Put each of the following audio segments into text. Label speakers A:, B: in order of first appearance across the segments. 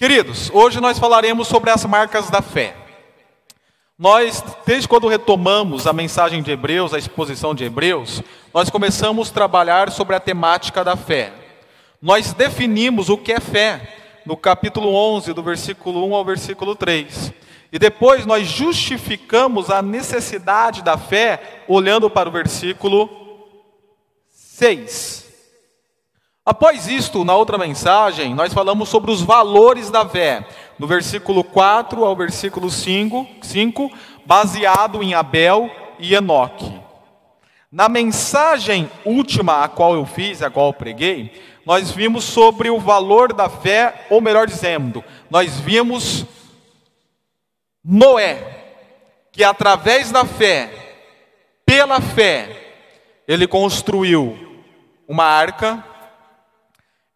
A: Queridos, hoje nós falaremos sobre as marcas da fé. Nós, desde quando retomamos a mensagem de Hebreus, a exposição de Hebreus, nós começamos a trabalhar sobre a temática da fé. Nós definimos o que é fé no capítulo 11, do versículo 1 ao versículo 3. E depois nós justificamos a necessidade da fé olhando para o versículo 6. Após isto, na outra mensagem, nós falamos sobre os valores da fé, no versículo 4 ao versículo 5, 5 baseado em Abel e Enoque. Na mensagem última a qual eu fiz, a qual eu preguei, nós vimos sobre o valor da fé, ou melhor dizendo, nós vimos Noé, que através da fé, pela fé, ele construiu uma arca,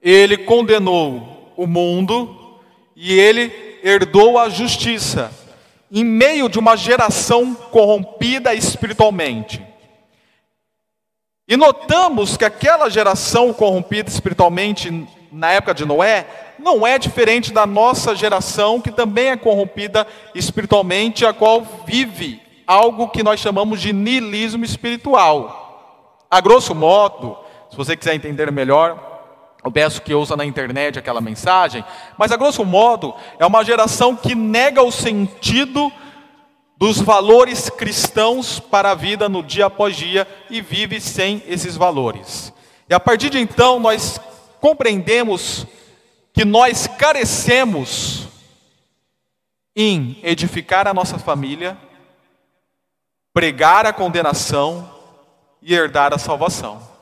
A: ele condenou o mundo e ele herdou a justiça em meio de uma geração corrompida espiritualmente. E notamos que aquela geração corrompida espiritualmente na época de Noé não é diferente da nossa geração que também é corrompida espiritualmente, a qual vive algo que nós chamamos de niilismo espiritual. A grosso modo, se você quiser entender melhor, eu peço que ouça na internet aquela mensagem, mas a grosso modo é uma geração que nega o sentido dos valores cristãos para a vida no dia após dia e vive sem esses valores. E a partir de então nós compreendemos que nós carecemos em edificar a nossa família, pregar a condenação e herdar a salvação.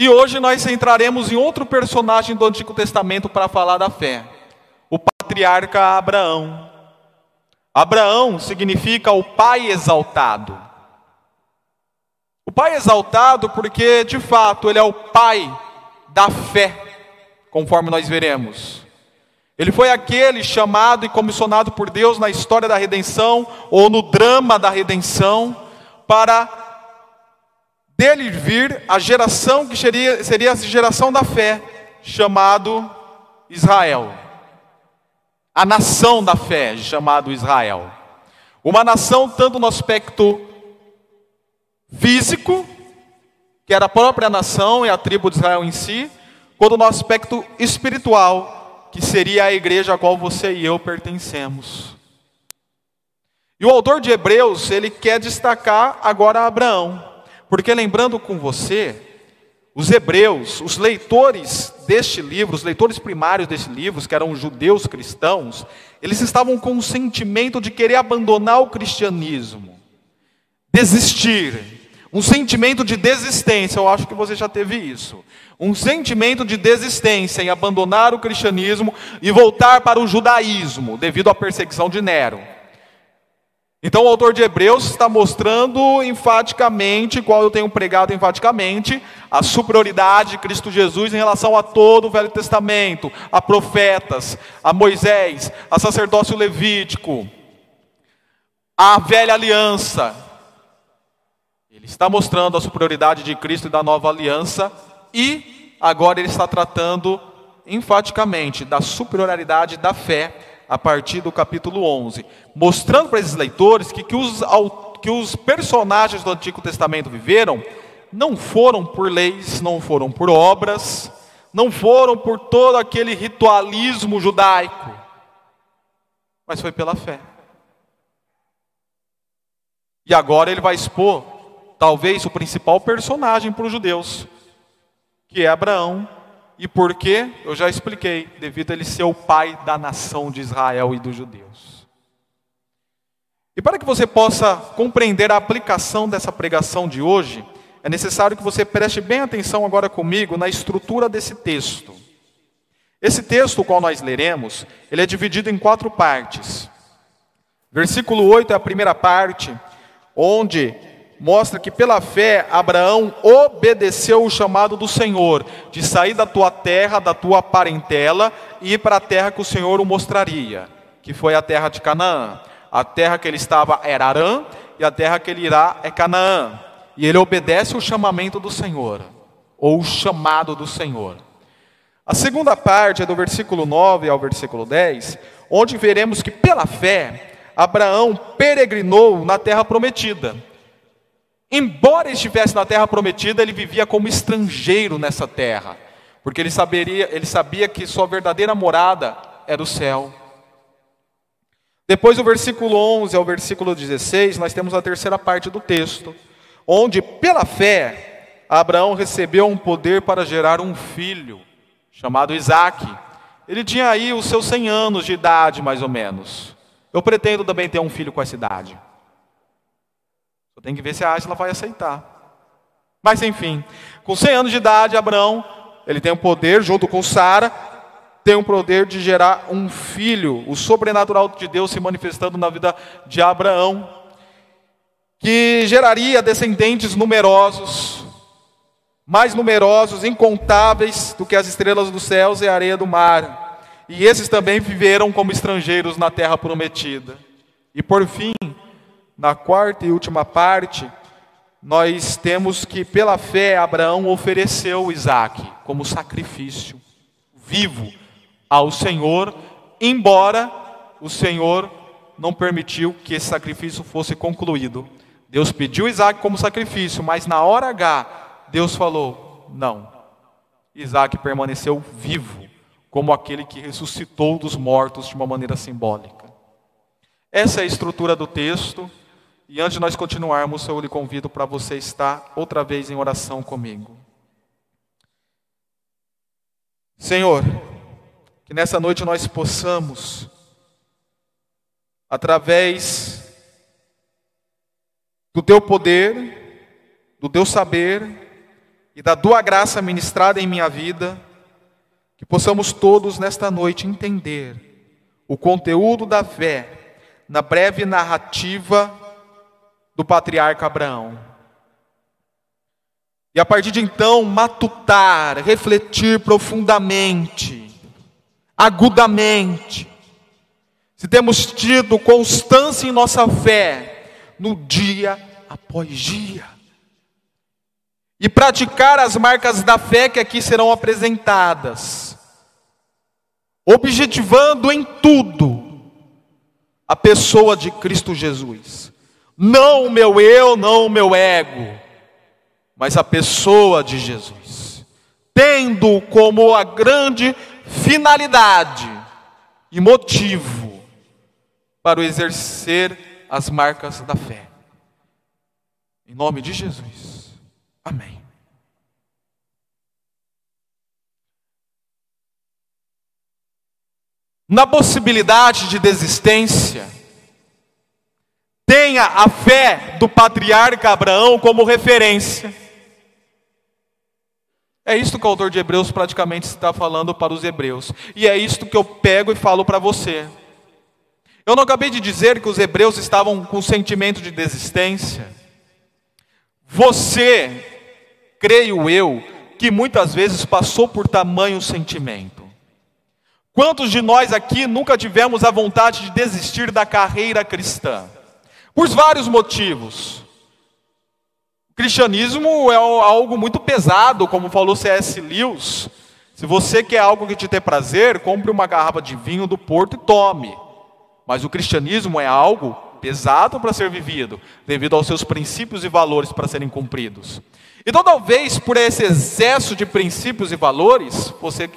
A: E hoje nós entraremos em outro personagem do Antigo Testamento para falar da fé, o patriarca Abraão. Abraão significa o pai exaltado. O pai exaltado porque, de fato, ele é o pai da fé, conforme nós veremos. Ele foi aquele chamado e comissionado por Deus na história da redenção, ou no drama da redenção, para dele vir a geração que seria, seria a geração da fé, chamado Israel. A nação da fé, chamado Israel. Uma nação tanto no aspecto físico, que era a própria nação e a tribo de Israel em si, quanto no aspecto espiritual, que seria a igreja a qual você e eu pertencemos. E o autor de Hebreus, ele quer destacar agora Abraão. Porque lembrando com você, os hebreus, os leitores deste livro, os leitores primários deste livro, que eram judeus cristãos, eles estavam com o sentimento de querer abandonar o cristianismo, desistir, um sentimento de desistência, eu acho que você já teve isso. Um sentimento de desistência em abandonar o cristianismo e voltar para o judaísmo, devido à perseguição de Nero. Então o autor de Hebreus está mostrando enfaticamente, qual eu tenho pregado enfaticamente, a superioridade de Cristo Jesus em relação a todo o Velho Testamento, a profetas, a Moisés, a sacerdócio levítico, a velha aliança. Ele está mostrando a superioridade de Cristo e da nova aliança e agora ele está tratando enfaticamente da superioridade da fé a partir do capítulo 11, mostrando para esses leitores que, que, os, que os personagens do Antigo Testamento viveram não foram por leis, não foram por obras, não foram por todo aquele ritualismo judaico, mas foi pela fé. E agora ele vai expor, talvez, o principal personagem para os judeus, que é Abraão, e por quê? Eu já expliquei, devido a ele ser o pai da nação de Israel e dos judeus. E para que você possa compreender a aplicação dessa pregação de hoje, é necessário que você preste bem atenção agora comigo na estrutura desse texto. Esse texto, o qual nós leremos, ele é dividido em quatro partes. Versículo 8 é a primeira parte, onde mostra que pela fé Abraão obedeceu o chamado do Senhor de sair da tua terra, da tua parentela e ir para a terra que o Senhor o mostraria, que foi a terra de Canaã. A terra que ele estava era Arã e a terra que ele irá é Canaã. E ele obedece o chamamento do Senhor, ou o chamado do Senhor. A segunda parte é do versículo 9 ao versículo 10, onde veremos que pela fé Abraão peregrinou na terra prometida. Embora estivesse na terra prometida, ele vivia como estrangeiro nessa terra, porque ele, saberia, ele sabia que sua verdadeira morada era o céu. Depois do versículo 11 ao versículo 16, nós temos a terceira parte do texto, onde pela fé Abraão recebeu um poder para gerar um filho chamado Isaac. Ele tinha aí os seus 100 anos de idade, mais ou menos. Eu pretendo também ter um filho com essa idade. Tem que ver se a Asla vai aceitar. Mas enfim, com 100 anos de idade, Abraão, ele tem o poder, junto com Sara, tem o poder de gerar um filho, o sobrenatural de Deus se manifestando na vida de Abraão, que geraria descendentes numerosos, mais numerosos, incontáveis do que as estrelas dos céus e a areia do mar. E esses também viveram como estrangeiros na terra prometida. E por fim, na quarta e última parte, nós temos que pela fé Abraão ofereceu Isaac como sacrifício vivo ao Senhor, embora o Senhor não permitiu que esse sacrifício fosse concluído. Deus pediu Isaac como sacrifício, mas na hora H Deus falou: não. Isaac permaneceu vivo, como aquele que ressuscitou dos mortos de uma maneira simbólica. Essa é a estrutura do texto, e antes de nós continuarmos, eu lhe convido para você estar outra vez em oração comigo. Senhor, que nessa noite nós possamos, através do Teu poder, do Teu saber, e da tua graça ministrada em minha vida, que possamos todos nesta noite entender o conteúdo da fé na breve narrativa do patriarca Abraão. E a partir de então, matutar, refletir profundamente, agudamente, se temos tido constância em nossa fé no dia após dia e praticar as marcas da fé que aqui serão apresentadas, objetivando em tudo a pessoa de Cristo Jesus. Não o meu eu, não o meu ego, mas a pessoa de Jesus, tendo como a grande finalidade e motivo para o exercer as marcas da fé. Em nome de Jesus. Amém. Na possibilidade de desistência, tenha a fé do patriarca Abraão como referência. É isto que o autor de Hebreus praticamente está falando para os hebreus. E é isto que eu pego e falo para você. Eu não acabei de dizer que os hebreus estavam com sentimento de desistência. Você creio eu, que muitas vezes passou por tamanho sentimento. Quantos de nós aqui nunca tivemos a vontade de desistir da carreira cristã? Por vários motivos. O cristianismo é algo muito pesado, como falou C.S. Lewis. Se você quer algo que te dê prazer, compre uma garrafa de vinho do Porto e tome. Mas o cristianismo é algo pesado para ser vivido, devido aos seus princípios e valores para serem cumpridos. Então, talvez por esse excesso de princípios e valores, você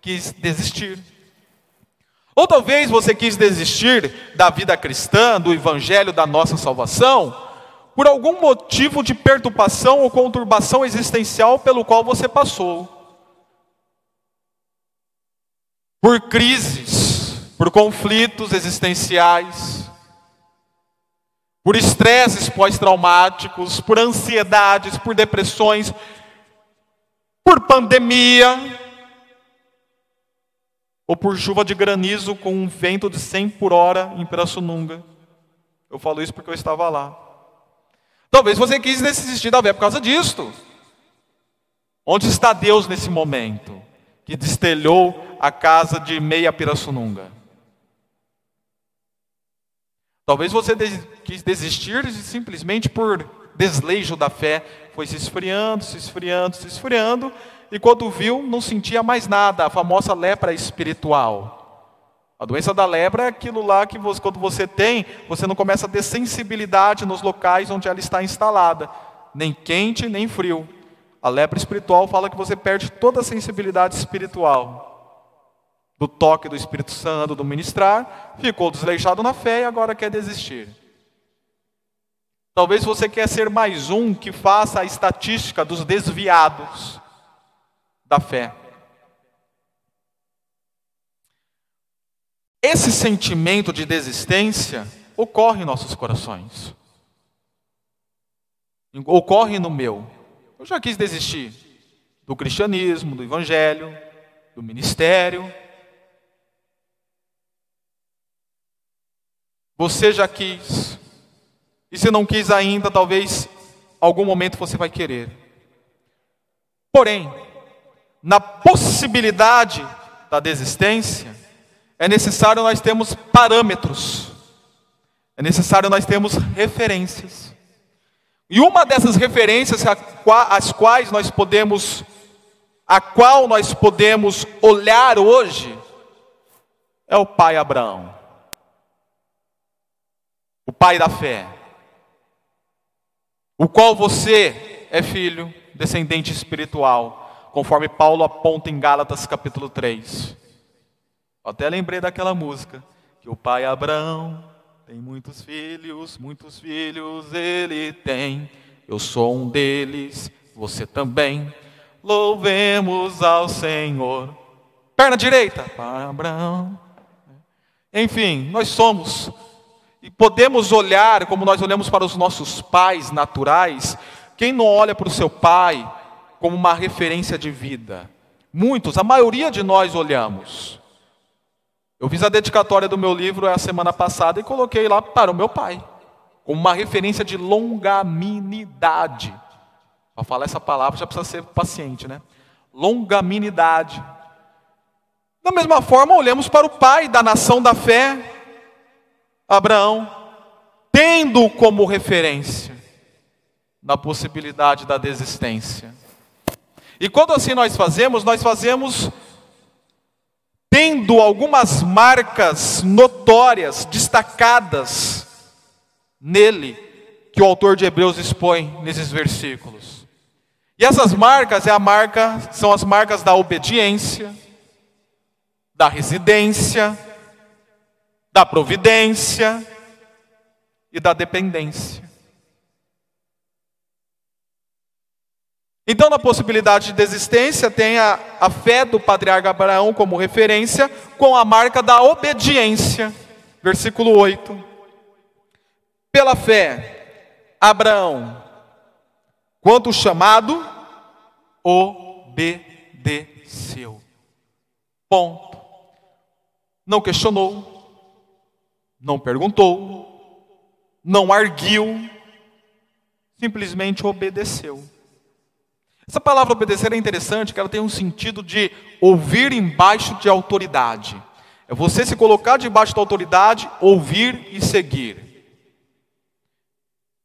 A: quis desistir. Ou talvez você quis desistir da vida cristã, do evangelho da nossa salvação, por algum motivo de perturbação ou conturbação existencial pelo qual você passou. Por crises, por conflitos existenciais, por estresses pós-traumáticos, por ansiedades, por depressões, por pandemia, ou por chuva de granizo com um vento de 100 por hora em Pirassununga. Eu falo isso porque eu estava lá. Talvez você quis desistir da fé por causa disto. Onde está Deus nesse momento? Que destelhou a casa de meia Pirassununga. Talvez você quis desistir simplesmente por deslejo da fé, foi se esfriando, se esfriando, se esfriando, e quando viu, não sentia mais nada, a famosa lepra espiritual. A doença da lepra é aquilo lá que você, quando você tem, você não começa a ter sensibilidade nos locais onde ela está instalada, nem quente nem frio. A lepra espiritual fala que você perde toda a sensibilidade espiritual. Do toque do Espírito Santo, do ministrar, ficou desleixado na fé e agora quer desistir. Talvez você quer ser mais um que faça a estatística dos desviados da fé. Esse sentimento de desistência ocorre em nossos corações. Ocorre no meu. Eu já quis desistir do cristianismo, do evangelho, do ministério. Você já quis. E se não quis ainda, talvez algum momento você vai querer. Porém, na possibilidade da desistência, é necessário nós termos parâmetros, é necessário nós termos referências. E uma dessas referências as quais nós podemos, a qual nós podemos olhar hoje, é o pai Abraão, o pai da fé, o qual você é filho, descendente espiritual, conforme Paulo aponta em Gálatas capítulo 3. Até lembrei daquela música que o pai Abraão tem muitos filhos, muitos filhos ele tem. Eu sou um deles, você também. Louvemos ao Senhor. Perna direita, pai Abraão. Enfim, nós somos e podemos olhar como nós olhamos para os nossos pais naturais. Quem não olha para o seu pai como uma referência de vida? Muitos, a maioria de nós olhamos. Eu fiz a dedicatória do meu livro a semana passada e coloquei lá para o meu pai, como uma referência de longanimidade. Para falar essa palavra já precisa ser paciente, né? Longanimidade. Da mesma forma, olhamos para o pai da nação da fé, Abraão, tendo como referência na possibilidade da desistência. E quando assim nós fazemos, nós fazemos tendo algumas marcas notórias, destacadas nele, que o autor de Hebreus expõe nesses versículos. E essas marcas é a marca, são as marcas da obediência, da residência, da providência e da dependência. Então, na possibilidade de desistência, tem a, a fé do patriarca Abraão como referência, com a marca da obediência. Versículo 8. Pela fé, Abraão, quanto chamado, obedeceu. Ponto. Não questionou, não perguntou, não arguiu, simplesmente obedeceu. Essa palavra obedecer é interessante, que ela tem um sentido de ouvir embaixo de autoridade. É você se colocar debaixo da autoridade, ouvir e seguir.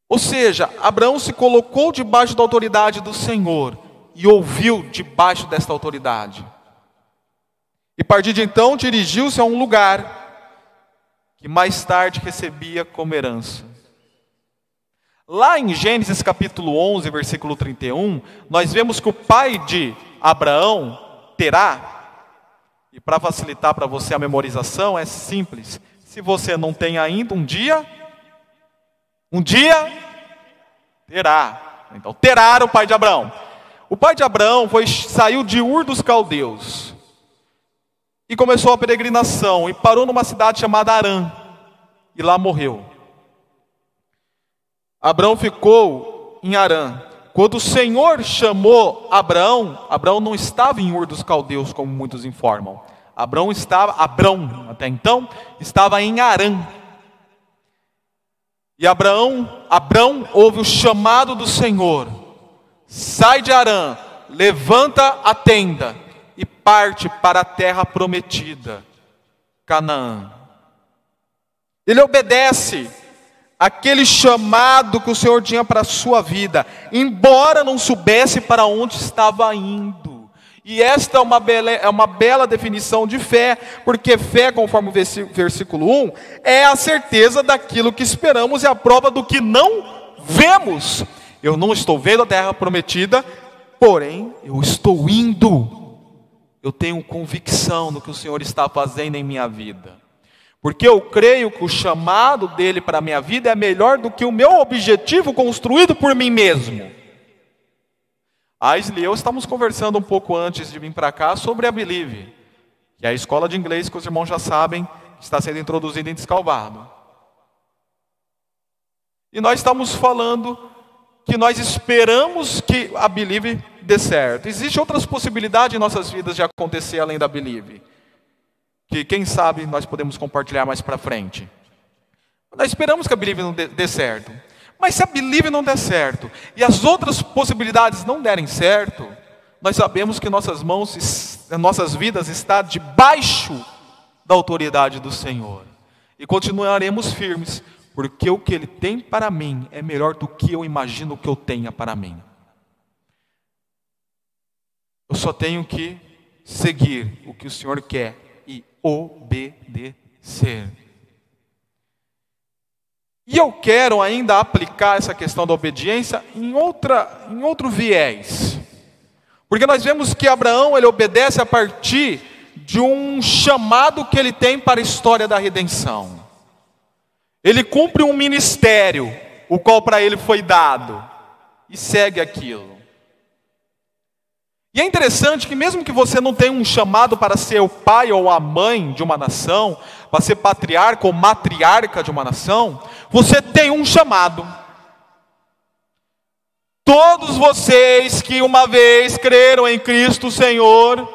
A: Ou seja, Abraão se colocou debaixo da autoridade do Senhor e ouviu debaixo desta autoridade. E a partir de então dirigiu-se a um lugar que mais tarde recebia como herança. Lá em Gênesis capítulo 11, versículo 31, nós vemos que o pai de Abraão, Terá, e para facilitar para você a memorização, é simples. Se você não tem ainda, um dia, um dia, terá. Então, Terá era o pai de Abraão. O pai de Abraão foi, saiu de Ur dos Caldeus e começou a peregrinação e parou numa cidade chamada Arã e lá morreu. Abraão ficou em Arã. Quando o Senhor chamou Abraão, Abraão não estava em Ur dos Caldeus, como muitos informam. Abraão estava, Abraão até então, estava em Arã. E Abraão, Abraão ouve o chamado do Senhor. Sai de Arã, levanta a tenda e parte para a terra prometida, Canaã. Ele obedece aquele chamado que o Senhor tinha para a sua vida, embora não soubesse para onde estava indo. E esta é uma, bela, é uma bela definição de fé, porque fé, conforme o versículo 1, é a certeza daquilo que esperamos e a prova do que não vemos. Eu não estou vendo a terra prometida, porém eu estou indo. Eu tenho convicção no que o Senhor está fazendo em minha vida. Porque eu creio que o chamado dele para a minha vida é melhor do que o meu objetivo construído por mim mesmo. A Isli e eu estamos conversando um pouco antes de vir para cá sobre a Believe, que é a escola de inglês que os irmãos já sabem está sendo introduzida em Descalvado. E nós estamos falando que nós esperamos que a Believe dê certo. Existem outras possibilidades em nossas vidas de acontecer além da Believe. Que quem sabe nós podemos compartilhar mais para frente. Nós esperamos que a Believe não dê, certo. Mas se a Believe não der certo e as outras possibilidades não derem certo, nós sabemos que nossas mãos, nossas vidas está debaixo da autoridade do Senhor. E continuaremos firmes, porque o que Ele tem para mim é melhor do que eu imagino que eu tenha para mim. Eu só tenho que seguir o que o Senhor quer e obedecer. E eu quero ainda aplicar essa questão da obediência em, outra, em outro viés. Porque nós vemos que Abraão ele obedece a partir de um chamado que ele tem para a história da redenção. Ele cumpre um ministério, o qual para ele foi dado, e segue aquilo. E é interessante que, mesmo que você não tenha um chamado para ser o pai ou a mãe de uma nação, para ser patriarca ou matriarca de uma nação, você tem um chamado. Todos vocês que uma vez creram em Cristo Senhor,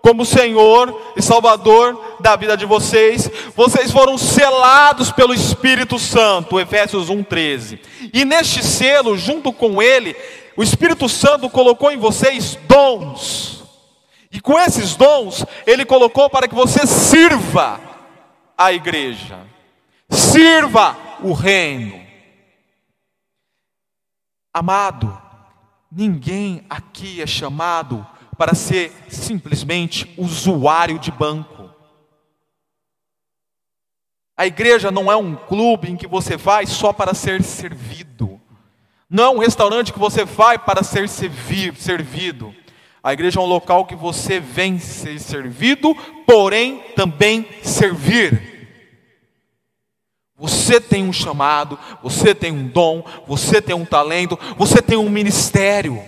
A: como Senhor e Salvador da vida de vocês. Vocês foram selados pelo Espírito Santo, Efésios 1:13. E neste selo, junto com ele, o Espírito Santo colocou em vocês dons. E com esses dons, ele colocou para que você sirva a igreja. Sirva o reino. Amado, ninguém aqui é chamado para ser simplesmente usuário de banco. A igreja não é um clube em que você vai só para ser servido. Não é um restaurante que você vai para ser servir, servido. A igreja é um local que você vem ser servido, porém também servir. Você tem um chamado, você tem um dom, você tem um talento, você tem um ministério.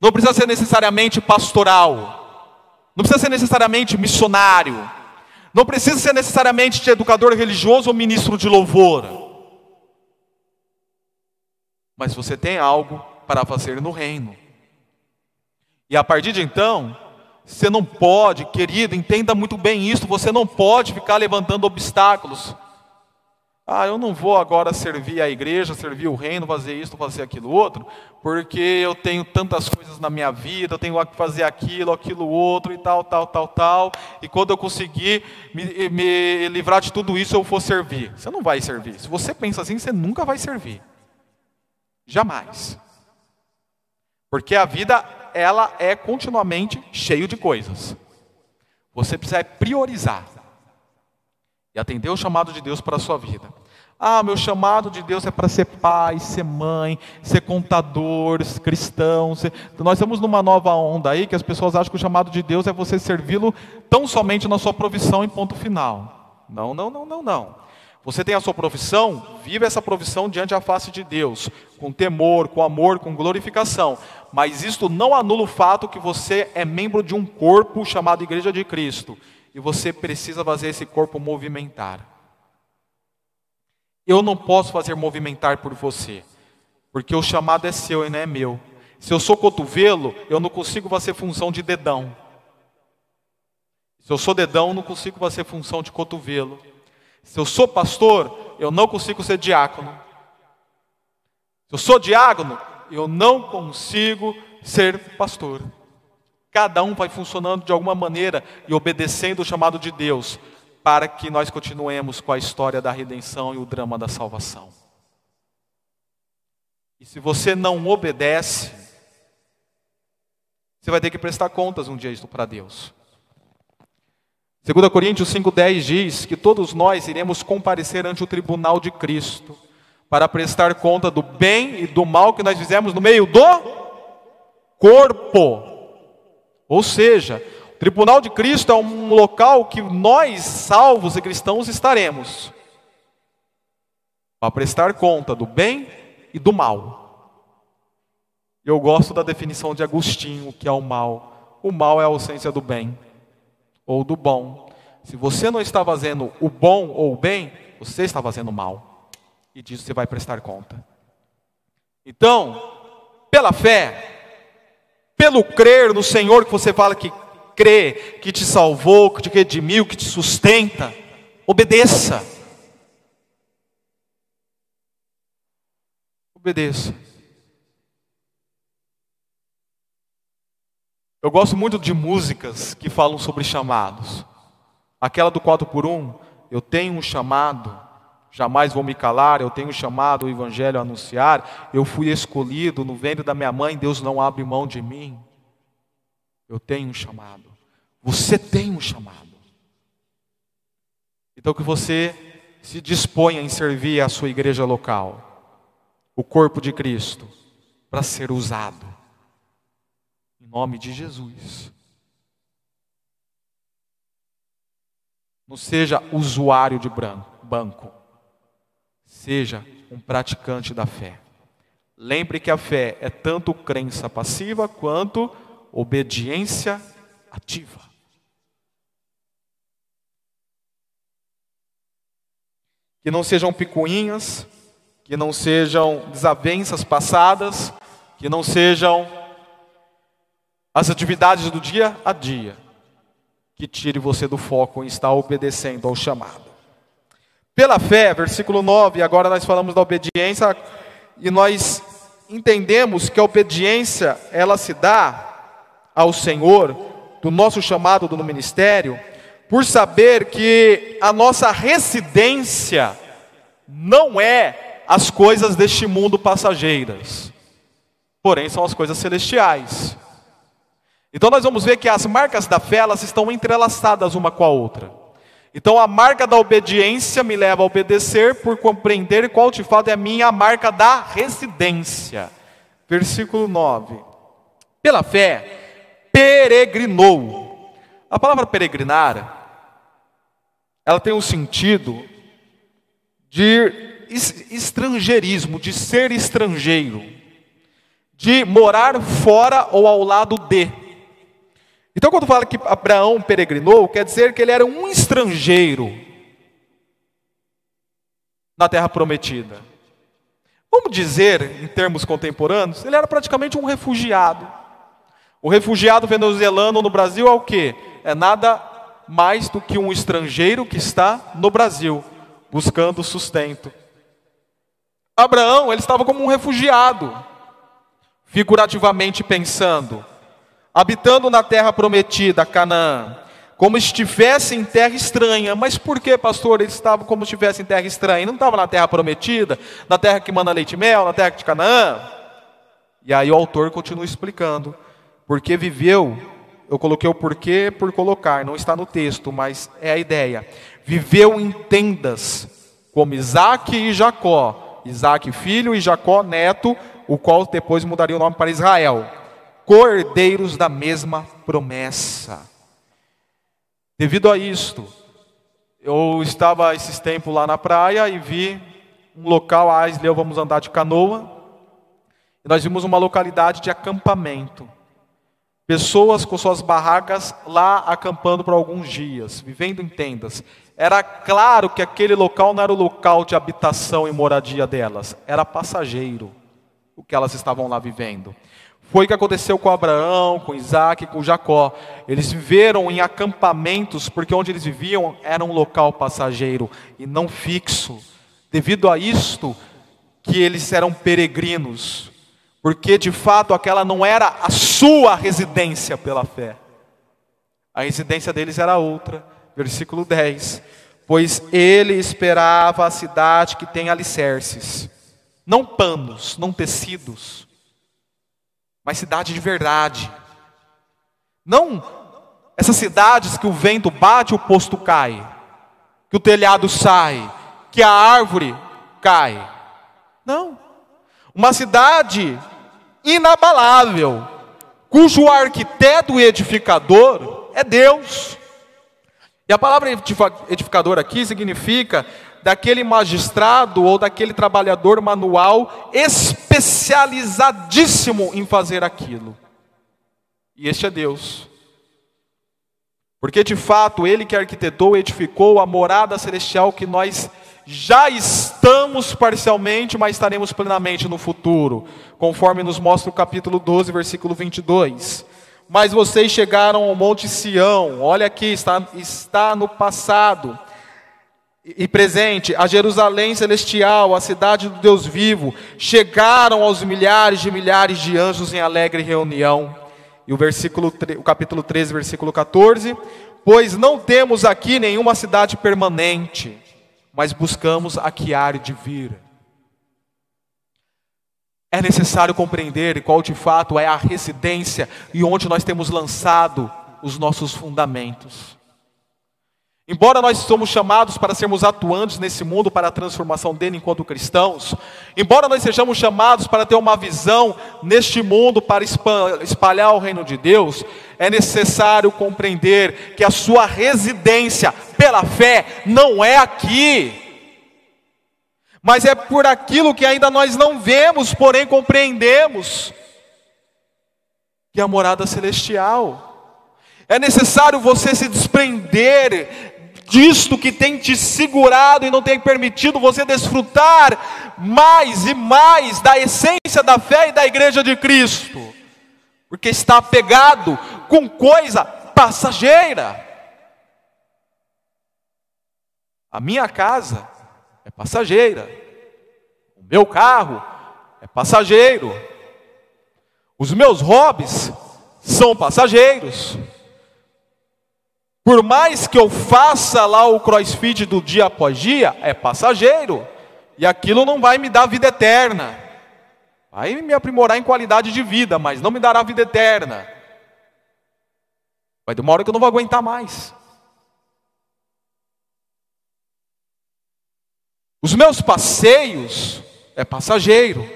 A: Não precisa ser necessariamente pastoral. Não precisa ser necessariamente missionário. Não precisa ser necessariamente educador religioso ou ministro de louvor. Mas você tem algo para fazer no reino. E a partir de então, você não pode, querido, entenda muito bem isso, você não pode ficar levantando obstáculos. Ah, eu não vou agora servir a igreja, servir o reino, fazer isso, fazer aquilo outro, porque eu tenho tantas coisas na minha vida, eu tenho que fazer aquilo, aquilo outro e tal, tal, tal, tal. E quando eu conseguir me, me livrar de tudo isso, eu vou servir. Você não vai servir. Se você pensa assim, você nunca vai servir. Jamais. Porque a vida, ela é continuamente cheio de coisas. Você precisa priorizar e atender o chamado de Deus para a sua vida. Ah, meu chamado de Deus é para ser pai, ser mãe, ser contador, ser cristão. Ser... Nós estamos numa nova onda aí que as pessoas acham que o chamado de Deus é você servi-lo tão somente na sua provisão em ponto final. Não, não, não, não, não. Você tem a sua profissão, vive essa profissão diante da face de Deus, com temor, com amor, com glorificação. Mas isto não anula o fato que você é membro de um corpo chamado Igreja de Cristo e você precisa fazer esse corpo movimentar. Eu não posso fazer movimentar por você, porque o chamado é seu e não é meu. Se eu sou cotovelo, eu não consigo fazer função de dedão. Se eu sou dedão, eu não consigo fazer função de cotovelo. Se eu sou pastor, eu não consigo ser diácono. Se eu sou diácono, eu não consigo ser pastor. Cada um vai funcionando de alguma maneira e obedecendo o chamado de Deus, para que nós continuemos com a história da redenção e o drama da salvação. E se você não obedece, Você vai ter que prestar contas um dia para Deus. 2 Coríntios 5,10 diz que todos nós iremos comparecer ante o tribunal de Cristo para prestar conta do bem e do mal que nós fizemos no meio do corpo. Ou seja, o tribunal de Cristo é um local que nós, salvos e cristãos, estaremos para prestar conta do bem e do mal. Eu gosto da definição de Agostinho, que é o mal. O mal é a ausência do bem ou do bom. Se você não está fazendo o bom ou o bem, você está fazendo o mal. E disso você vai prestar conta. Então, pela fé, pelo crer no Senhor que você fala que crê, que te salvou, que te redimiu, que te sustenta, obedeça. Obedeça. Eu gosto muito de músicas que falam sobre chamados. Aquela do 4 por 1, eu tenho um chamado, jamais vou me calar, eu tenho um chamado, o evangelho a anunciar, eu fui escolhido no ventre da minha mãe, Deus não abre mão de mim. Eu tenho um chamado. Você tem um chamado. Então que você se disponha em servir a sua igreja local, o corpo de Cristo, para ser usado. Em nome de Jesus. Não seja usuário de banco. Seja um praticante da fé. Lembre que a fé é tanto crença passiva quanto obediência ativa. Que não sejam picuinhas, que não sejam desavenças passadas, que não sejam as atividades do dia a dia, que tire você do foco em estar obedecendo ao chamado. Pela fé, versículo 9, agora nós falamos da obediência e nós entendemos que a obediência ela se dá ao Senhor, do nosso chamado do ministério, por saber que a nossa residência não é as coisas deste mundo passageiras, porém são as coisas celestiais. Então nós vamos ver que as marcas da fé elas estão entrelaçadas uma com a outra. Então a marca da obediência me leva a obedecer por compreender qual de fato é a minha marca da residência. Versículo 9. Pela fé, peregrinou. A palavra peregrinar, ela tem um sentido de estrangeirismo, de ser estrangeiro, de morar fora ou ao lado de. Então, quando fala que Abraão peregrinou, quer dizer que ele era um estrangeiro na terra prometida. Vamos dizer, em termos contemporâneos, ele era praticamente um refugiado. O refugiado venezuelano no Brasil é o quê? É nada mais do que um estrangeiro que está no Brasil, buscando sustento. Abraão, ele estava como um refugiado, figurativamente pensando, habitando na terra prometida, Canaã, como estivesse em terra estranha. Mas por que, pastor, ele estava como se estivesse em terra estranha? Ele não estava na terra prometida, na terra que manda leite e mel, na terra de Canaã? E aí o autor continua explicando. Porque viveu, eu coloquei o porquê por colocar, não está no texto, mas é a ideia. Viveu em tendas, como Isaac e Jacó. Isaac filho e Jacó neto, o qual depois mudaria o nome para Israel. Cordeiros da mesma promessa. Devido a isto, eu estava esses tempos lá na praia e vi um local, a Aisleu, vamos andar de canoa. E nós vimos uma localidade de acampamento. Pessoas com suas barracas lá acampando por alguns dias, vivendo em tendas. Era claro que aquele local não era o local de habitação e moradia delas, era passageiro o que elas estavam lá vivendo. Foi o que aconteceu com Abraão, com Isaac, com Jacó. Eles viveram em acampamentos, porque onde eles viviam era um local passageiro e não fixo. Devido a isto, que eles eram peregrinos, porque de fato aquela não era a sua residência pela fé. A residência deles era outra. Versículo 10. Pois ele esperava a cidade que tem alicerces, não panos, não tecidos, mas cidade de verdade, Não essas cidades que o vento bate, o posto cai, que o telhado sai, que a árvore cai. Não. Uma cidade inabalável, cujo arquiteto e edificador é Deus. E a palavra edificador aqui significa daquele magistrado ou daquele trabalhador manual especializadíssimo em fazer aquilo. E este é Deus. Porque de fato ele que arquitetou edificou a morada celestial que nós já estamos parcialmente, mas estaremos plenamente no futuro, conforme nos mostra o capítulo 12, versículo 22. Mas vocês chegaram ao Monte Sião, olha aqui, está, está no passado e presente, a Jerusalém celestial, a cidade do Deus vivo, chegaram aos milhares de milhares de anjos em alegre reunião. E o versículo, o capítulo 13, versículo 14, pois não temos aqui nenhuma cidade permanente, mas buscamos a que há de vir. É necessário compreender qual de fato é a residência e onde nós temos lançado os nossos fundamentos. Embora nós somos chamados para sermos atuantes nesse mundo para a transformação dele enquanto cristãos, embora nós sejamos chamados para ter uma visão neste mundo para espalhar o reino de Deus, é necessário compreender que a sua residência pela fé não é aqui, mas é por aquilo que ainda nós não vemos, porém compreendemos, que é a morada celestial. É necessário você se desprender disto que tem te segurado e não tem permitido você desfrutar mais e mais da essência da fé e da igreja de Cristo, porque está pegado com coisa passageira. A minha casa é passageira, o meu carro é passageiro, os meus hobbies são passageiros. Por mais que eu faça lá o crossfit do dia após dia, é passageiro. E aquilo não vai me dar vida eterna. Vai me aprimorar em qualidade de vida, mas não me dará vida eterna. Vai demorar hora que eu não vou aguentar mais. Os meus passeios é passageiro.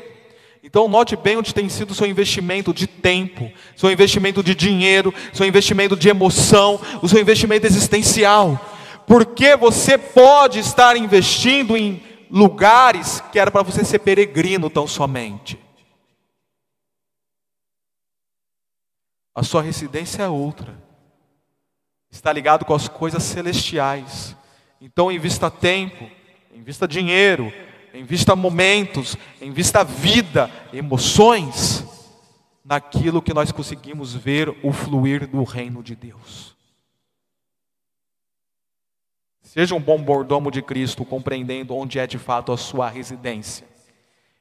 A: Então, note bem onde tem sido o seu investimento de tempo, seu investimento de dinheiro, seu investimento de emoção, o seu investimento existencial. Porque você pode estar investindo em lugares que era para você ser peregrino tão somente. A sua residência é outra. Está ligado com as coisas celestiais. Então, invista tempo, invista dinheiro, em vista momentos, em vista vida, emoções, naquilo que nós conseguimos ver o fluir do reino de Deus. Seja um bom mordomo de Cristo, compreendendo onde é de fato a sua residência.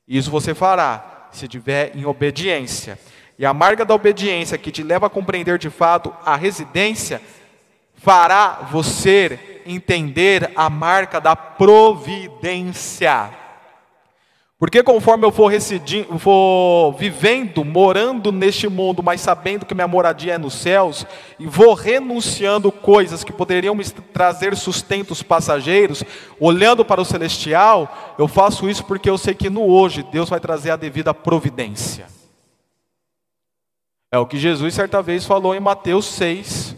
A: Isso você fará se estiver em obediência. E a marca da obediência que te leva a compreender de fato a residência, fará você entender a marca da providência. Porque conforme eu for, for, vivendo, morando neste mundo, mas sabendo que minha moradia é nos céus, e vou renunciando coisas que poderiam me trazer sustentos passageiros, olhando para o celestial, eu faço isso porque eu sei que no hoje Deus vai trazer a devida providência. É o que Jesus certa vez falou em Mateus 6.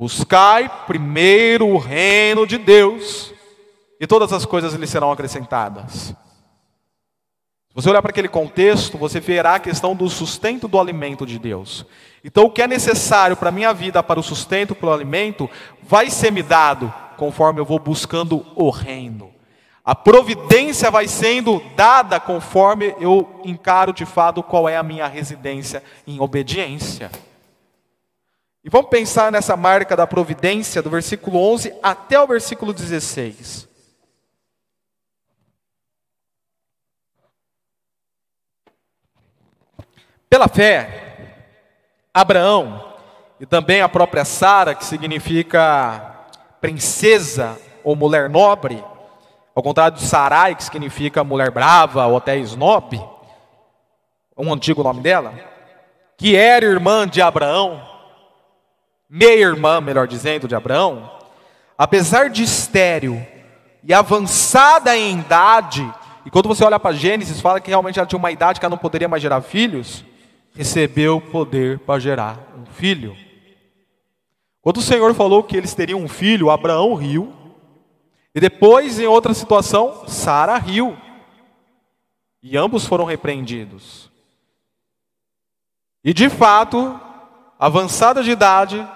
A: Buscai primeiro o reino de Deus, e todas as coisas lhe serão acrescentadas. Se você olhar para aquele contexto, você verá a questão do sustento do alimento de Deus. Então, o que é necessário para a minha vida, para o sustento, para o alimento, vai ser me dado conforme eu vou buscando o reino. A providência vai sendo dada conforme eu encaro de fato qual é a minha residência em obediência. E vamos pensar nessa marca da providência do versículo 11 até o versículo 16. Pela fé, Abraão e também a própria Sara, que significa princesa ou mulher nobre, ao contrário de Sarai, que significa mulher brava ou até snob, um antigo nome dela, que era irmã de Abraão, meia-irmã, melhor dizendo, de Abraão, apesar de estéril e avançada em idade, e quando você olha para Gênesis, fala que realmente ela tinha uma idade que ela não poderia mais gerar filhos, recebeu poder para gerar um filho. Quando o Senhor falou que eles teriam um filho, Abraão riu, e depois, em outra situação, Sara riu, e ambos foram repreendidos. E de fato, avançada de idade,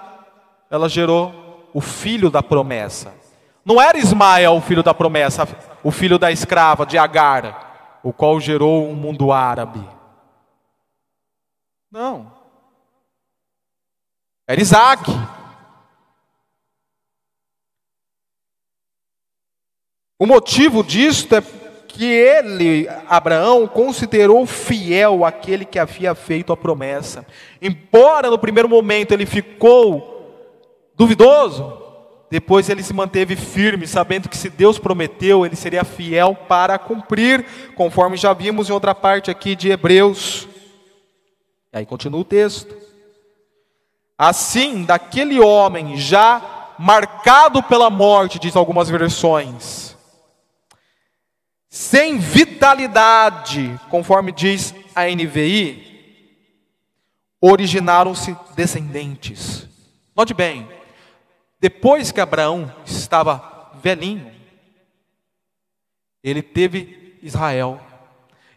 A: ela gerou o filho da promessa. Não era Ismael o filho da promessa, o filho da escrava de Agar, o qual gerou um mundo árabe. Não. Era Isaac. O motivo disto é que ele, Abraão, considerou fiel aquele que havia feito a promessa. Embora no primeiro momento ele ficou duvidoso, depois ele se manteve firme, sabendo que se Deus prometeu, ele seria fiel para cumprir, conforme já vimos em outra parte aqui de Hebreus. E aí continua o texto. Assim, daquele homem já marcado pela morte, diz algumas versões, sem vitalidade, conforme diz a NVI, originaram-se descendentes. Note bem, depois que Abraão estava velhinho, ele teve Israel.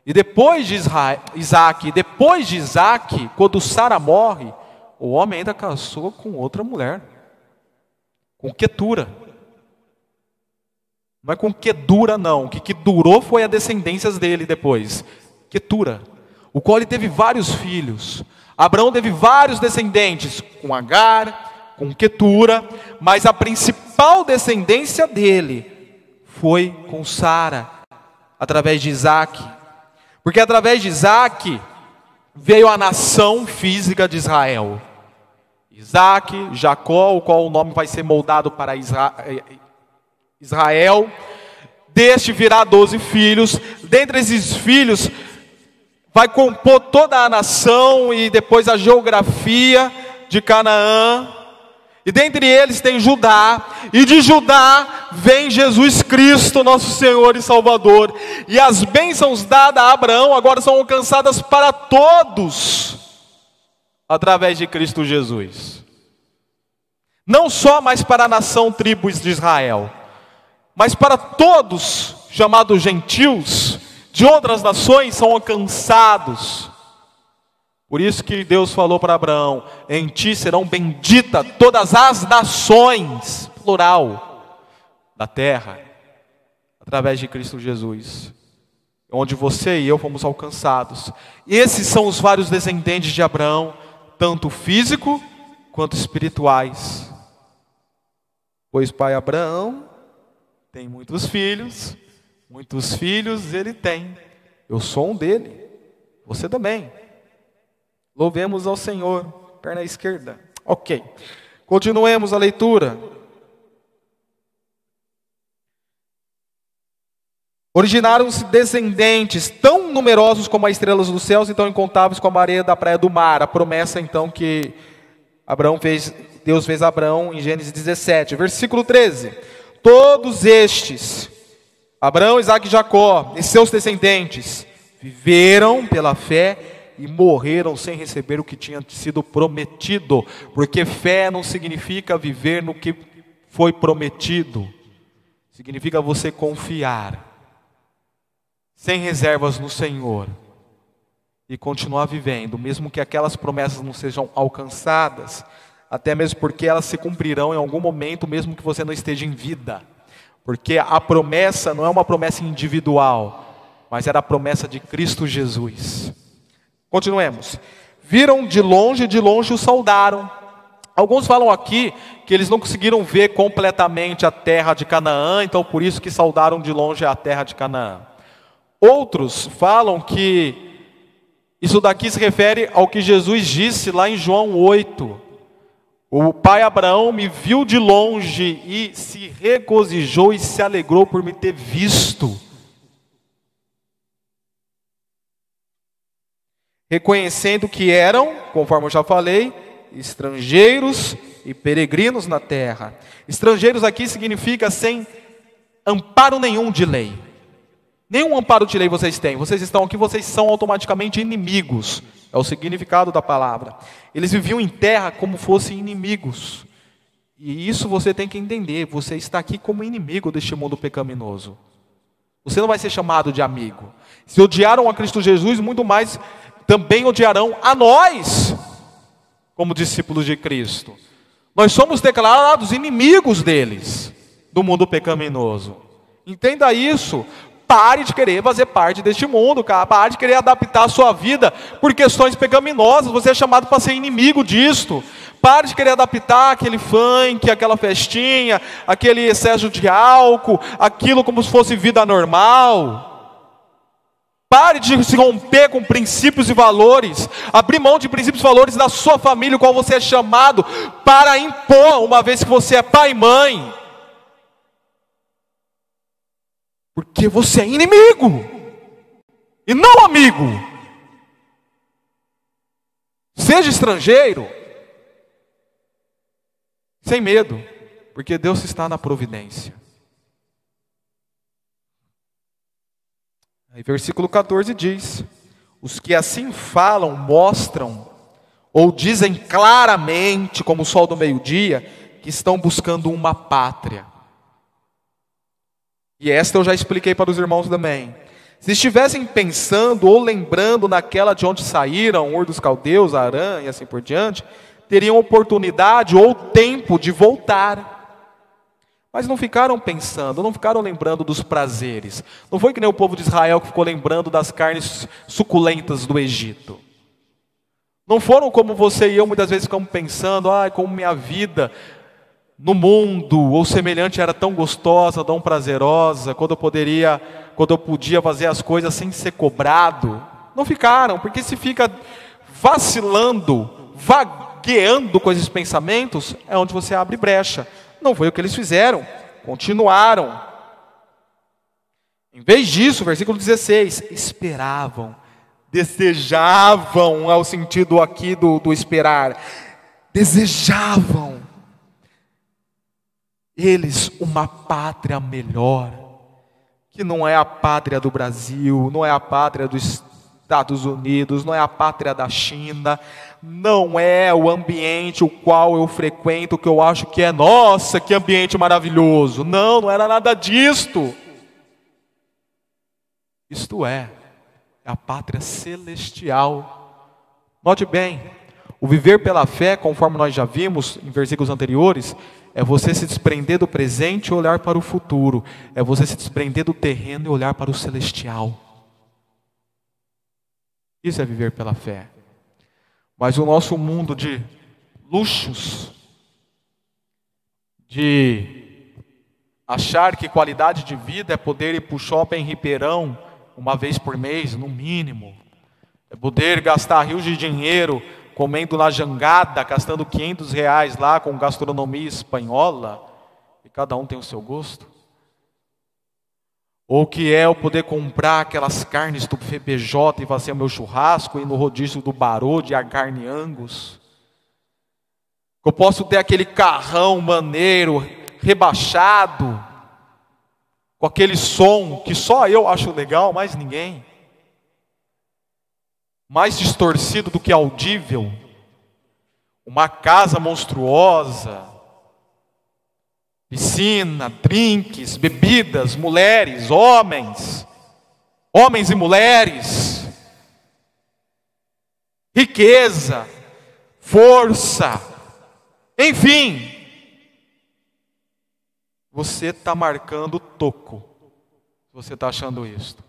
A: E depois de Israel, Isaac, depois de Isaac, quando Sara morre, o homem ainda casou com outra mulher, com Ketura. Não é com que dura, não. O que, que durou foi a descendência dele depois. Ketura. O qual ele teve vários filhos. Abraão teve vários descendentes, com Agar, com Ketura, mas a principal descendência dele foi com Sara, através de Isaac. Porque através de Isaac veio a nação física de Israel. Isaac, Jacó, o qual o nome vai ser moldado para Israel Israel, deste virá doze filhos, dentre esses filhos vai compor toda a nação e depois a geografia de Canaã. E dentre eles tem Judá, e de Judá vem Jesus Cristo, nosso Senhor e Salvador. E as bênçãos dadas a Abraão agora são alcançadas para todos, através de Cristo Jesus. Não só mais para a nação tribos de Israel, mas para todos, chamados gentios, de outras nações, são alcançados. Por isso que Deus falou para Abraão: em ti serão benditas todas as nações, plural, da terra, através de Cristo Jesus, onde você e eu fomos alcançados. Esses são os vários descendentes de Abraão, tanto físico quanto espirituais. Pois pai Abraão tem muitos filhos, muitos filhos ele tem. Eu sou um dele, você também. Louvemos ao Senhor. Perna esquerda. Ok. Continuemos a leitura. Originaram-se descendentes tão numerosos como as estrelas dos céus e tão incontáveis como a areia da praia do mar. A promessa então que Abraão fez, Deus fez a Abraão em Gênesis 17, versículo 13. Todos estes, Abraão, Isaac e Jacó, e seus descendentes, viveram pela fé e morreram sem receber o que tinha sido prometido, porque fé não significa viver no que foi prometido, significa você confiar, sem reservas no Senhor, e continuar vivendo, mesmo que aquelas promessas não sejam alcançadas até mesmo porque elas se cumprirão em algum momento, mesmo que você não esteja em vida. Porque a promessa não é uma promessa individual, mas era a promessa de Cristo Jesus. Continuemos. Viram de longe, de longe o saudaram. Alguns falam aqui que eles não conseguiram ver completamente a terra de Canaã, então por isso que saudaram de longe a terra de Canaã. Outros falam que isso daqui se refere ao que Jesus disse lá em João 8, o pai Abraão me viu de longe e se regozijou e se alegrou por me ter visto. Reconhecendo que eram, conforme eu já falei, estrangeiros e peregrinos na terra. Estrangeiros aqui significa sem amparo nenhum de lei. Nenhum amparo de lei vocês têm. Vocês estão aqui, vocês são automaticamente inimigos. É o significado da palavra. Eles viviam em terra como fossem inimigos. E isso você tem que entender. Você está aqui como inimigo deste mundo pecaminoso. Você não vai ser chamado de amigo. Se odiaram a Cristo Jesus, muito mais também odiarão a nós, como discípulos de Cristo. Nós somos declarados inimigos deles, do mundo pecaminoso. Entenda isso. Pare de querer fazer parte deste mundo, cara. Pare de querer adaptar a sua vida por questões pecaminosas. Você é chamado para ser inimigo disto. Pare de querer adaptar aquele funk, aquela festinha, aquele excesso de álcool, aquilo como se fosse vida normal. Pare de se romper com princípios e valores, abrir mão de princípios e valores da sua família, o qual você é chamado para impor, uma vez que você é pai e mãe. Porque você é inimigo e não amigo. Seja estrangeiro, sem medo, porque Deus está na providência. Aí, versículo 14 diz: Os que assim falam mostram, ou dizem claramente, como o sol do meio-dia, que estão buscando uma pátria. E esta eu já expliquei para os irmãos também. Se estivessem pensando ou lembrando naquela de onde saíram, Ur dos Caldeus, Arã e assim por diante, teriam oportunidade ou tempo de voltar. Mas não ficaram pensando, não ficaram lembrando dos prazeres. Não foi que nem o povo de Israel que ficou lembrando das carnes suculentas do Egito. Não foram como você e eu muitas vezes ficamos pensando, ah, como minha vida no mundo ou semelhante era tão gostosa, tão prazerosa, quando eu poderia, quando eu podia fazer as coisas sem ser cobrado. Não ficaram, porque se fica vacilando, vagueando com esses pensamentos, é onde você abre brecha. Não foi o que eles fizeram, continuaram. Em vez disso, versículo 16, esperavam, desejavam, ao sentido aqui do, do esperar, desejavam eles uma pátria melhor, que não é a pátria do Brasil, não é a pátria dos Estados Unidos, não é a pátria da China, não é o ambiente o qual eu frequento, que eu acho que é, nossa, que ambiente maravilhoso. Não, não era nada disto. Isto é, a pátria celestial. Note bem, o viver pela fé, conforme nós já vimos em versículos anteriores, é você se desprender do presente e olhar para o futuro. É você se desprender do terreno e olhar para o celestial. Isso é viver pela fé. Mas o nosso mundo de luxos, de achar que qualidade de vida é poder ir para o shopping Ribeirão uma vez por mês, no mínimo, é poder gastar rios de dinheiro comendo na jangada, gastando 500 reais lá com gastronomia espanhola, e cada um tem o seu gosto. Ou que é eu poder comprar aquelas carnes do FBJ e fazer o meu churrasco e no rodízio do Barô de a carne angus. Eu posso ter aquele carrão maneiro, rebaixado, com aquele som que só eu acho legal, mais ninguém. Mais distorcido do que audível, uma casa monstruosa, piscina, drinks, bebidas, mulheres, homens, homens e mulheres, riqueza, força, enfim, você está marcando toco, você está achando isto.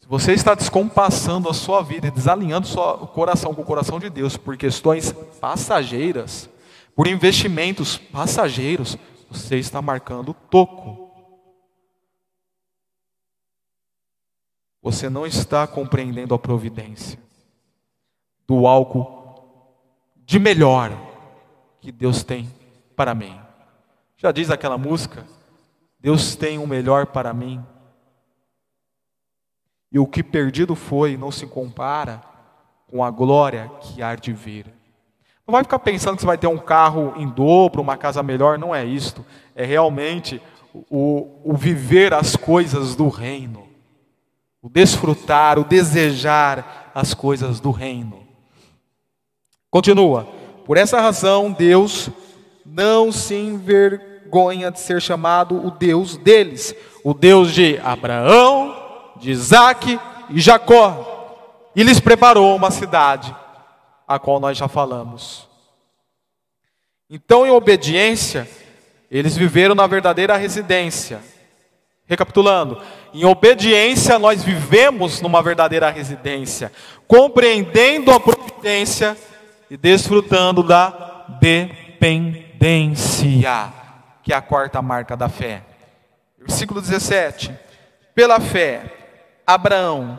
A: Se você está descompassando a sua vida desalinhando o coração com o coração de Deus por questões passageiras, por investimentos passageiros, você está marcando toco. Você não está compreendendo a providência do algo de melhor que Deus tem para mim. Já diz aquela música: Deus tem o melhor para mim e o que perdido foi não se compara com a glória que há de vir. Não vai ficar pensando que você vai ter um carro em dobro, uma casa melhor, não é isto. É realmente o, o viver as coisas do reino, o desfrutar, o desejar as coisas do reino. Continua. Por essa razão, Deus não se envergonha de ser chamado o Deus deles, o Deus de Abraão, de Isaac e Jacó. E lhes preparou uma cidade a qual nós já falamos. Então, em obediência, eles viveram na verdadeira residência. Recapitulando, em obediência nós vivemos numa verdadeira residência, compreendendo a providência e desfrutando da dependência, que é a quarta marca da fé. Versículo 17. Pela fé, Abraão,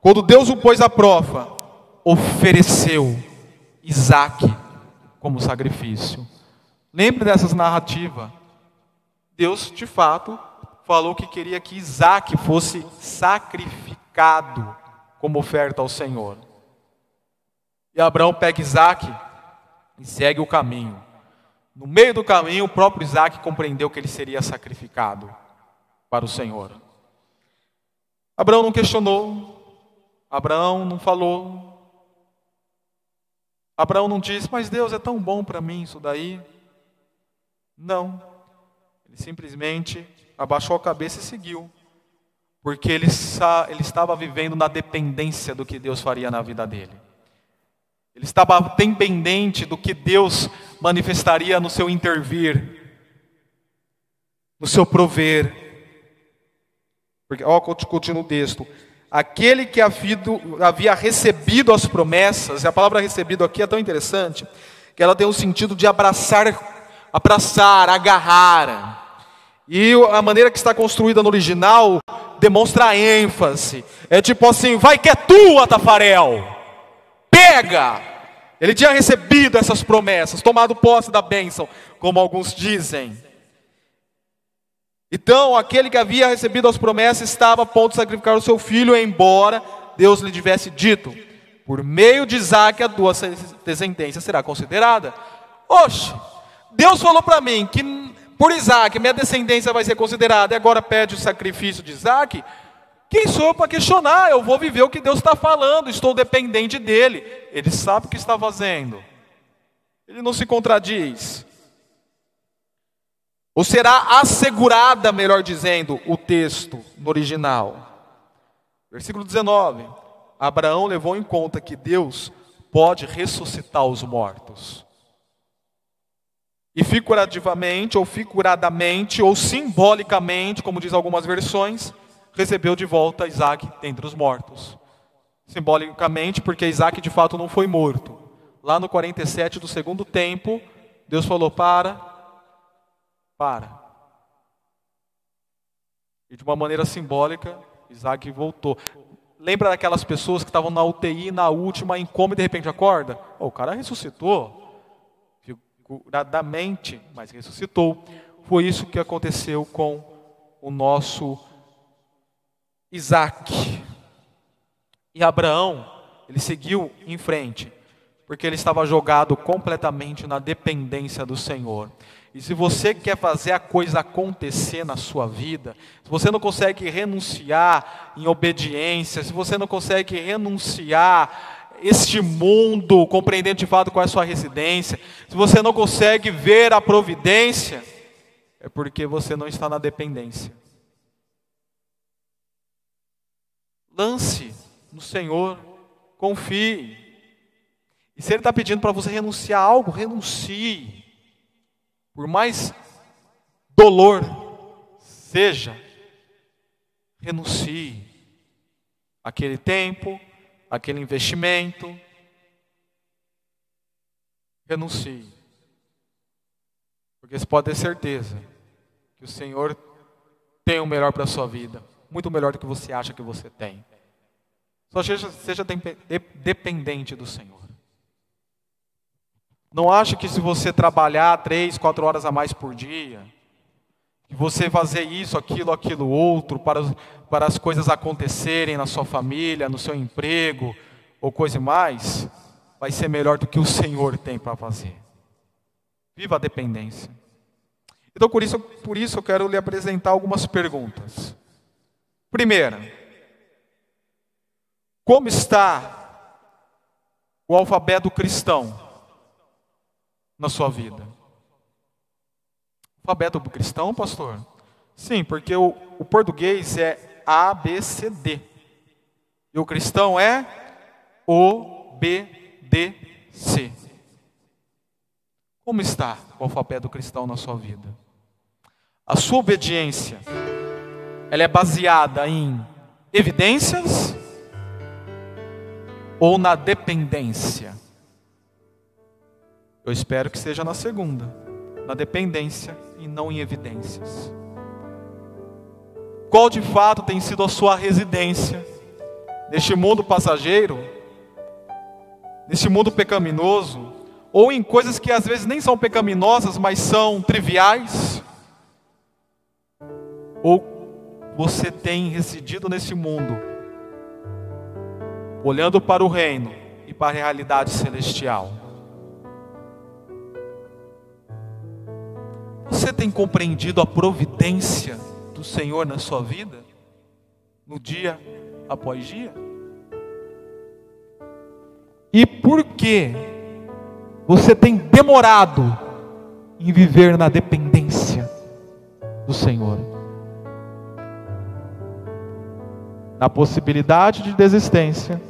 A: quando Deus o pôs à prova, ofereceu Isaac como sacrifício. Lembre dessas narrativas. Deus, de fato, falou que queria que Isaac fosse sacrificado como oferta ao Senhor. E Abraão pega Isaac e segue o caminho. No meio do caminho, o próprio Isaac compreendeu que ele seria sacrificado para o Senhor. Abraão não questionou, Abraão não falou, Abraão não disse, mas Deus é tão bom para mim isso daí. Não. Ele simplesmente abaixou a cabeça e seguiu. Porque ele, ele estava vivendo na dependência do que Deus faria na vida dele. Ele estava dependente do que Deus manifestaria no seu intervir, no seu prover. Porque, ó, continua o texto aquele que havia recebido as promessas, e a palavra recebido aqui é tão interessante, que ela tem o sentido de abraçar, abraçar, agarrar. E a maneira que está construída no original demonstra ênfase. É tipo assim, vai que é tua, Tafarel. Pega! Ele tinha recebido essas promessas, tomado posse da bênção, como alguns dizem. Então, aquele que havia recebido as promessas estava a ponto de sacrificar o seu filho, embora Deus lhe tivesse dito: por meio de Isaac a tua descendência será considerada. Oxe, Deus falou para mim que por Isaac minha descendência vai ser considerada, e agora pede o sacrifício de Isaac. Quem sou eu para questionar? Eu vou viver o que Deus está falando, estou dependente dele. Ele sabe o que está fazendo, ele não se contradiz. Ou será assegurada, melhor dizendo, o texto no original. Versículo 19: Abraão levou em conta que Deus pode ressuscitar os mortos. E figurativamente, ou figuradamente, ou simbolicamente, como diz algumas versões, recebeu de volta Isaac dentre os mortos. Simbolicamente, porque Isaac de fato não foi morto. Lá no 47 do segundo tempo, Deus falou: Para, para. E de uma maneira simbólica, Isaac voltou. Lembra daquelas pessoas que estavam na UTI, na última, em coma e de repente acorda? Oh, o cara ressuscitou, figuradamente, mas ressuscitou. Foi isso que aconteceu com o nosso Isaac. E Abraão, ele seguiu em frente, porque ele estava jogado completamente na dependência do Senhor. E se você quer fazer a coisa acontecer na sua vida, se você não consegue renunciar em obediência, se você não consegue renunciar este mundo, compreendendo de fato qual é a sua residência, se você não consegue ver a providência, é porque você não está na dependência. Lance no Senhor, confie. E se Ele está pedindo para você renunciar a algo, renuncie. Por mais dolor seja, renuncie aquele tempo, aquele investimento. Renuncie. Porque você pode ter certeza que o Senhor tem o melhor para a sua vida, muito melhor do que você acha que você tem. Só seja, seja dependente do Senhor. Não acha que se você trabalhar três, quatro horas a mais por dia, que você fazer isso, aquilo, aquilo outro, para, para as coisas acontecerem na sua família, no seu emprego, ou coisa mais, vai ser melhor do que o Senhor tem para fazer. Viva a dependência. Então, por isso, por isso eu quero lhe apresentar algumas perguntas. Primeira, como está o alfabeto cristão na sua vida? Alfabeto cristão, pastor? Sim, porque o, o português é A, B, C, D. E o cristão é O, B, D, C. Como está o alfabeto cristão na sua vida? A sua obediência, ela é baseada em evidências ou na dependência? Eu espero que seja na segunda, na dependência e não em evidências. Qual de fato tem sido a sua residência neste mundo passageiro, neste mundo pecaminoso, ou em coisas que às vezes nem são pecaminosas, mas são triviais? Ou você tem residido nesse mundo, olhando para o reino e para a realidade celestial? Você tem compreendido a providência do Senhor na sua vida? No dia após dia? E por que você tem demorado em viver na dependência do Senhor. Na possibilidade de desistência,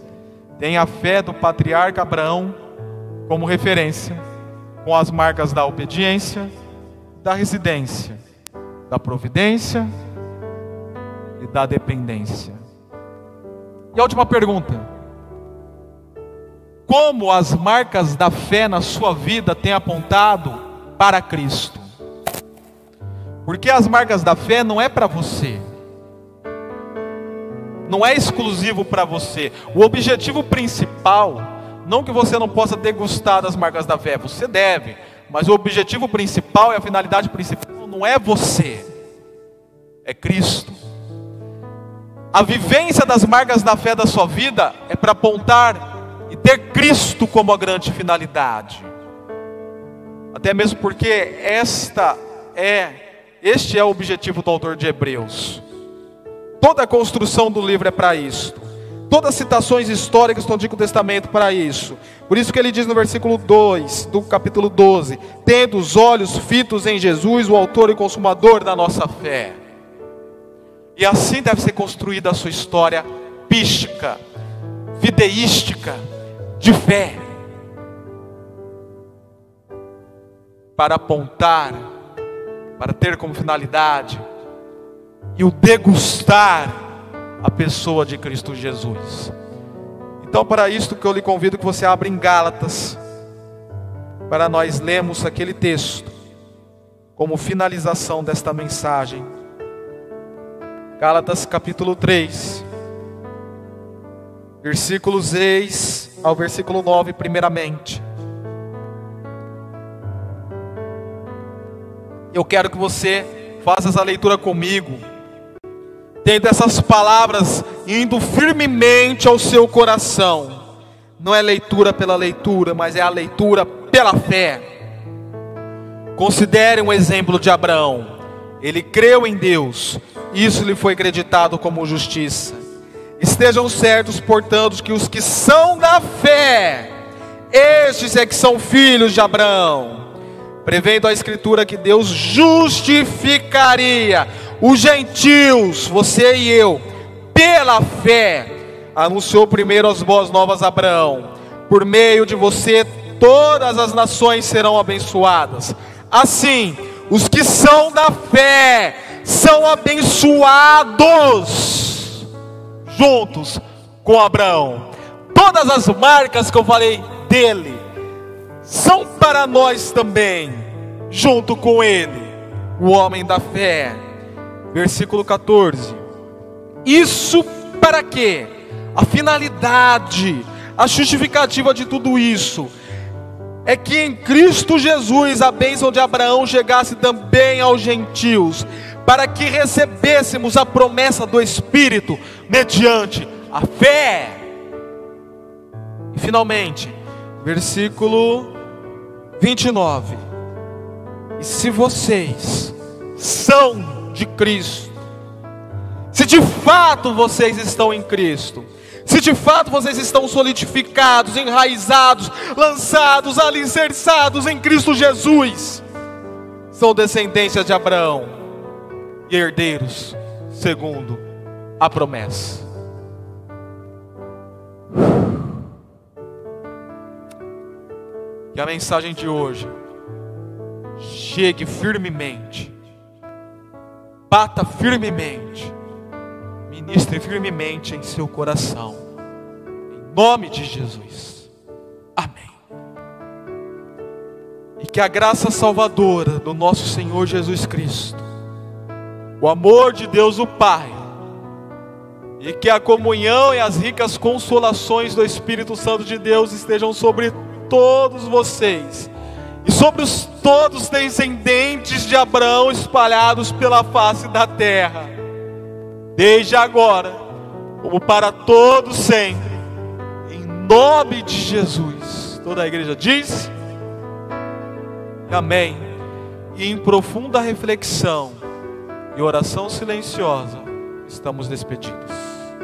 A: tem a fé do patriarca Abraão como referência, com as marcas da obediência, da residência, da providência e da dependência. E a última pergunta: como as marcas da fé na sua vida têm apontado para Cristo. Porque as marcas da fé não é para você. Não é exclusivo para você. O objetivo principal, não que você não possa degustar das marcas da fé, você deve, mas o objetivo principal e a finalidade principal não é você, é Cristo. A vivência das marcas da fé da sua vida é para apontar e ter Cristo como a grande finalidade. Até mesmo porque esta é este é o objetivo do autor de Hebreus. Toda a construção do livro é para isso. Todas as citações históricas do Antigo Testamento para isso. Por isso que ele diz no versículo 2 do capítulo 12: Tendo os olhos fitos em Jesus, o autor e consumador da nossa fé. E assim deve ser construída a sua história pística, videística, de fé para apontar, para ter como finalidade e o degustar a pessoa de Cristo Jesus. Então, para isto que eu lhe convido que você abra em Gálatas, para nós lermos aquele texto como finalização desta mensagem. Gálatas capítulo 3, versículos 6 ao versículo 9, primeiramente. Eu quero que você faça essa leitura comigo, tendo essas palavras indo firmemente ao seu coração. Não é leitura pela leitura, mas é a leitura pela fé. Considere um exemplo de Abraão. Ele creu em Deus, isso lhe foi acreditado como justiça. Estejam certos, portanto, que os que são da fé, estes é que são filhos de Abraão. Prevendo a Escritura que Deus justificaria os gentios, você e eu, pela fé, anunciou primeiro as boas novas a Abraão. Por meio de você, todas as nações serão abençoadas. Assim, os que são da fé são abençoados juntos com Abraão. Todas as marcas que eu falei dele são para nós também, junto com ele, o homem da fé. Versículo 14. Isso para quê? A finalidade, a justificativa de tudo isso é que em Cristo Jesus a bênção de Abraão chegasse também aos gentios, para que recebêssemos a promessa do Espírito mediante a fé. E finalmente, versículo 29. E se vocês são de Cristo, se de fato vocês estão em Cristo, se de fato vocês estão solidificados, enraizados, lançados, alicerçados em Cristo Jesus, são descendências de Abraão e herdeiros, segundo a promessa. Que a mensagem de hoje chegue firmemente, bata firmemente, ministre firmemente em seu coração, em nome de Jesus. Amém. E que a graça salvadora do nosso Senhor Jesus Cristo, o amor de Deus o Pai, e que a comunhão e as ricas consolações do Espírito Santo de Deus estejam sobre todos vocês e sobre os todos descendentes de Abraão espalhados pela face da terra, desde agora, como para todos sempre, em nome de Jesus. Toda a igreja diz: Amém. E em profunda reflexão e oração silenciosa, estamos despedidos.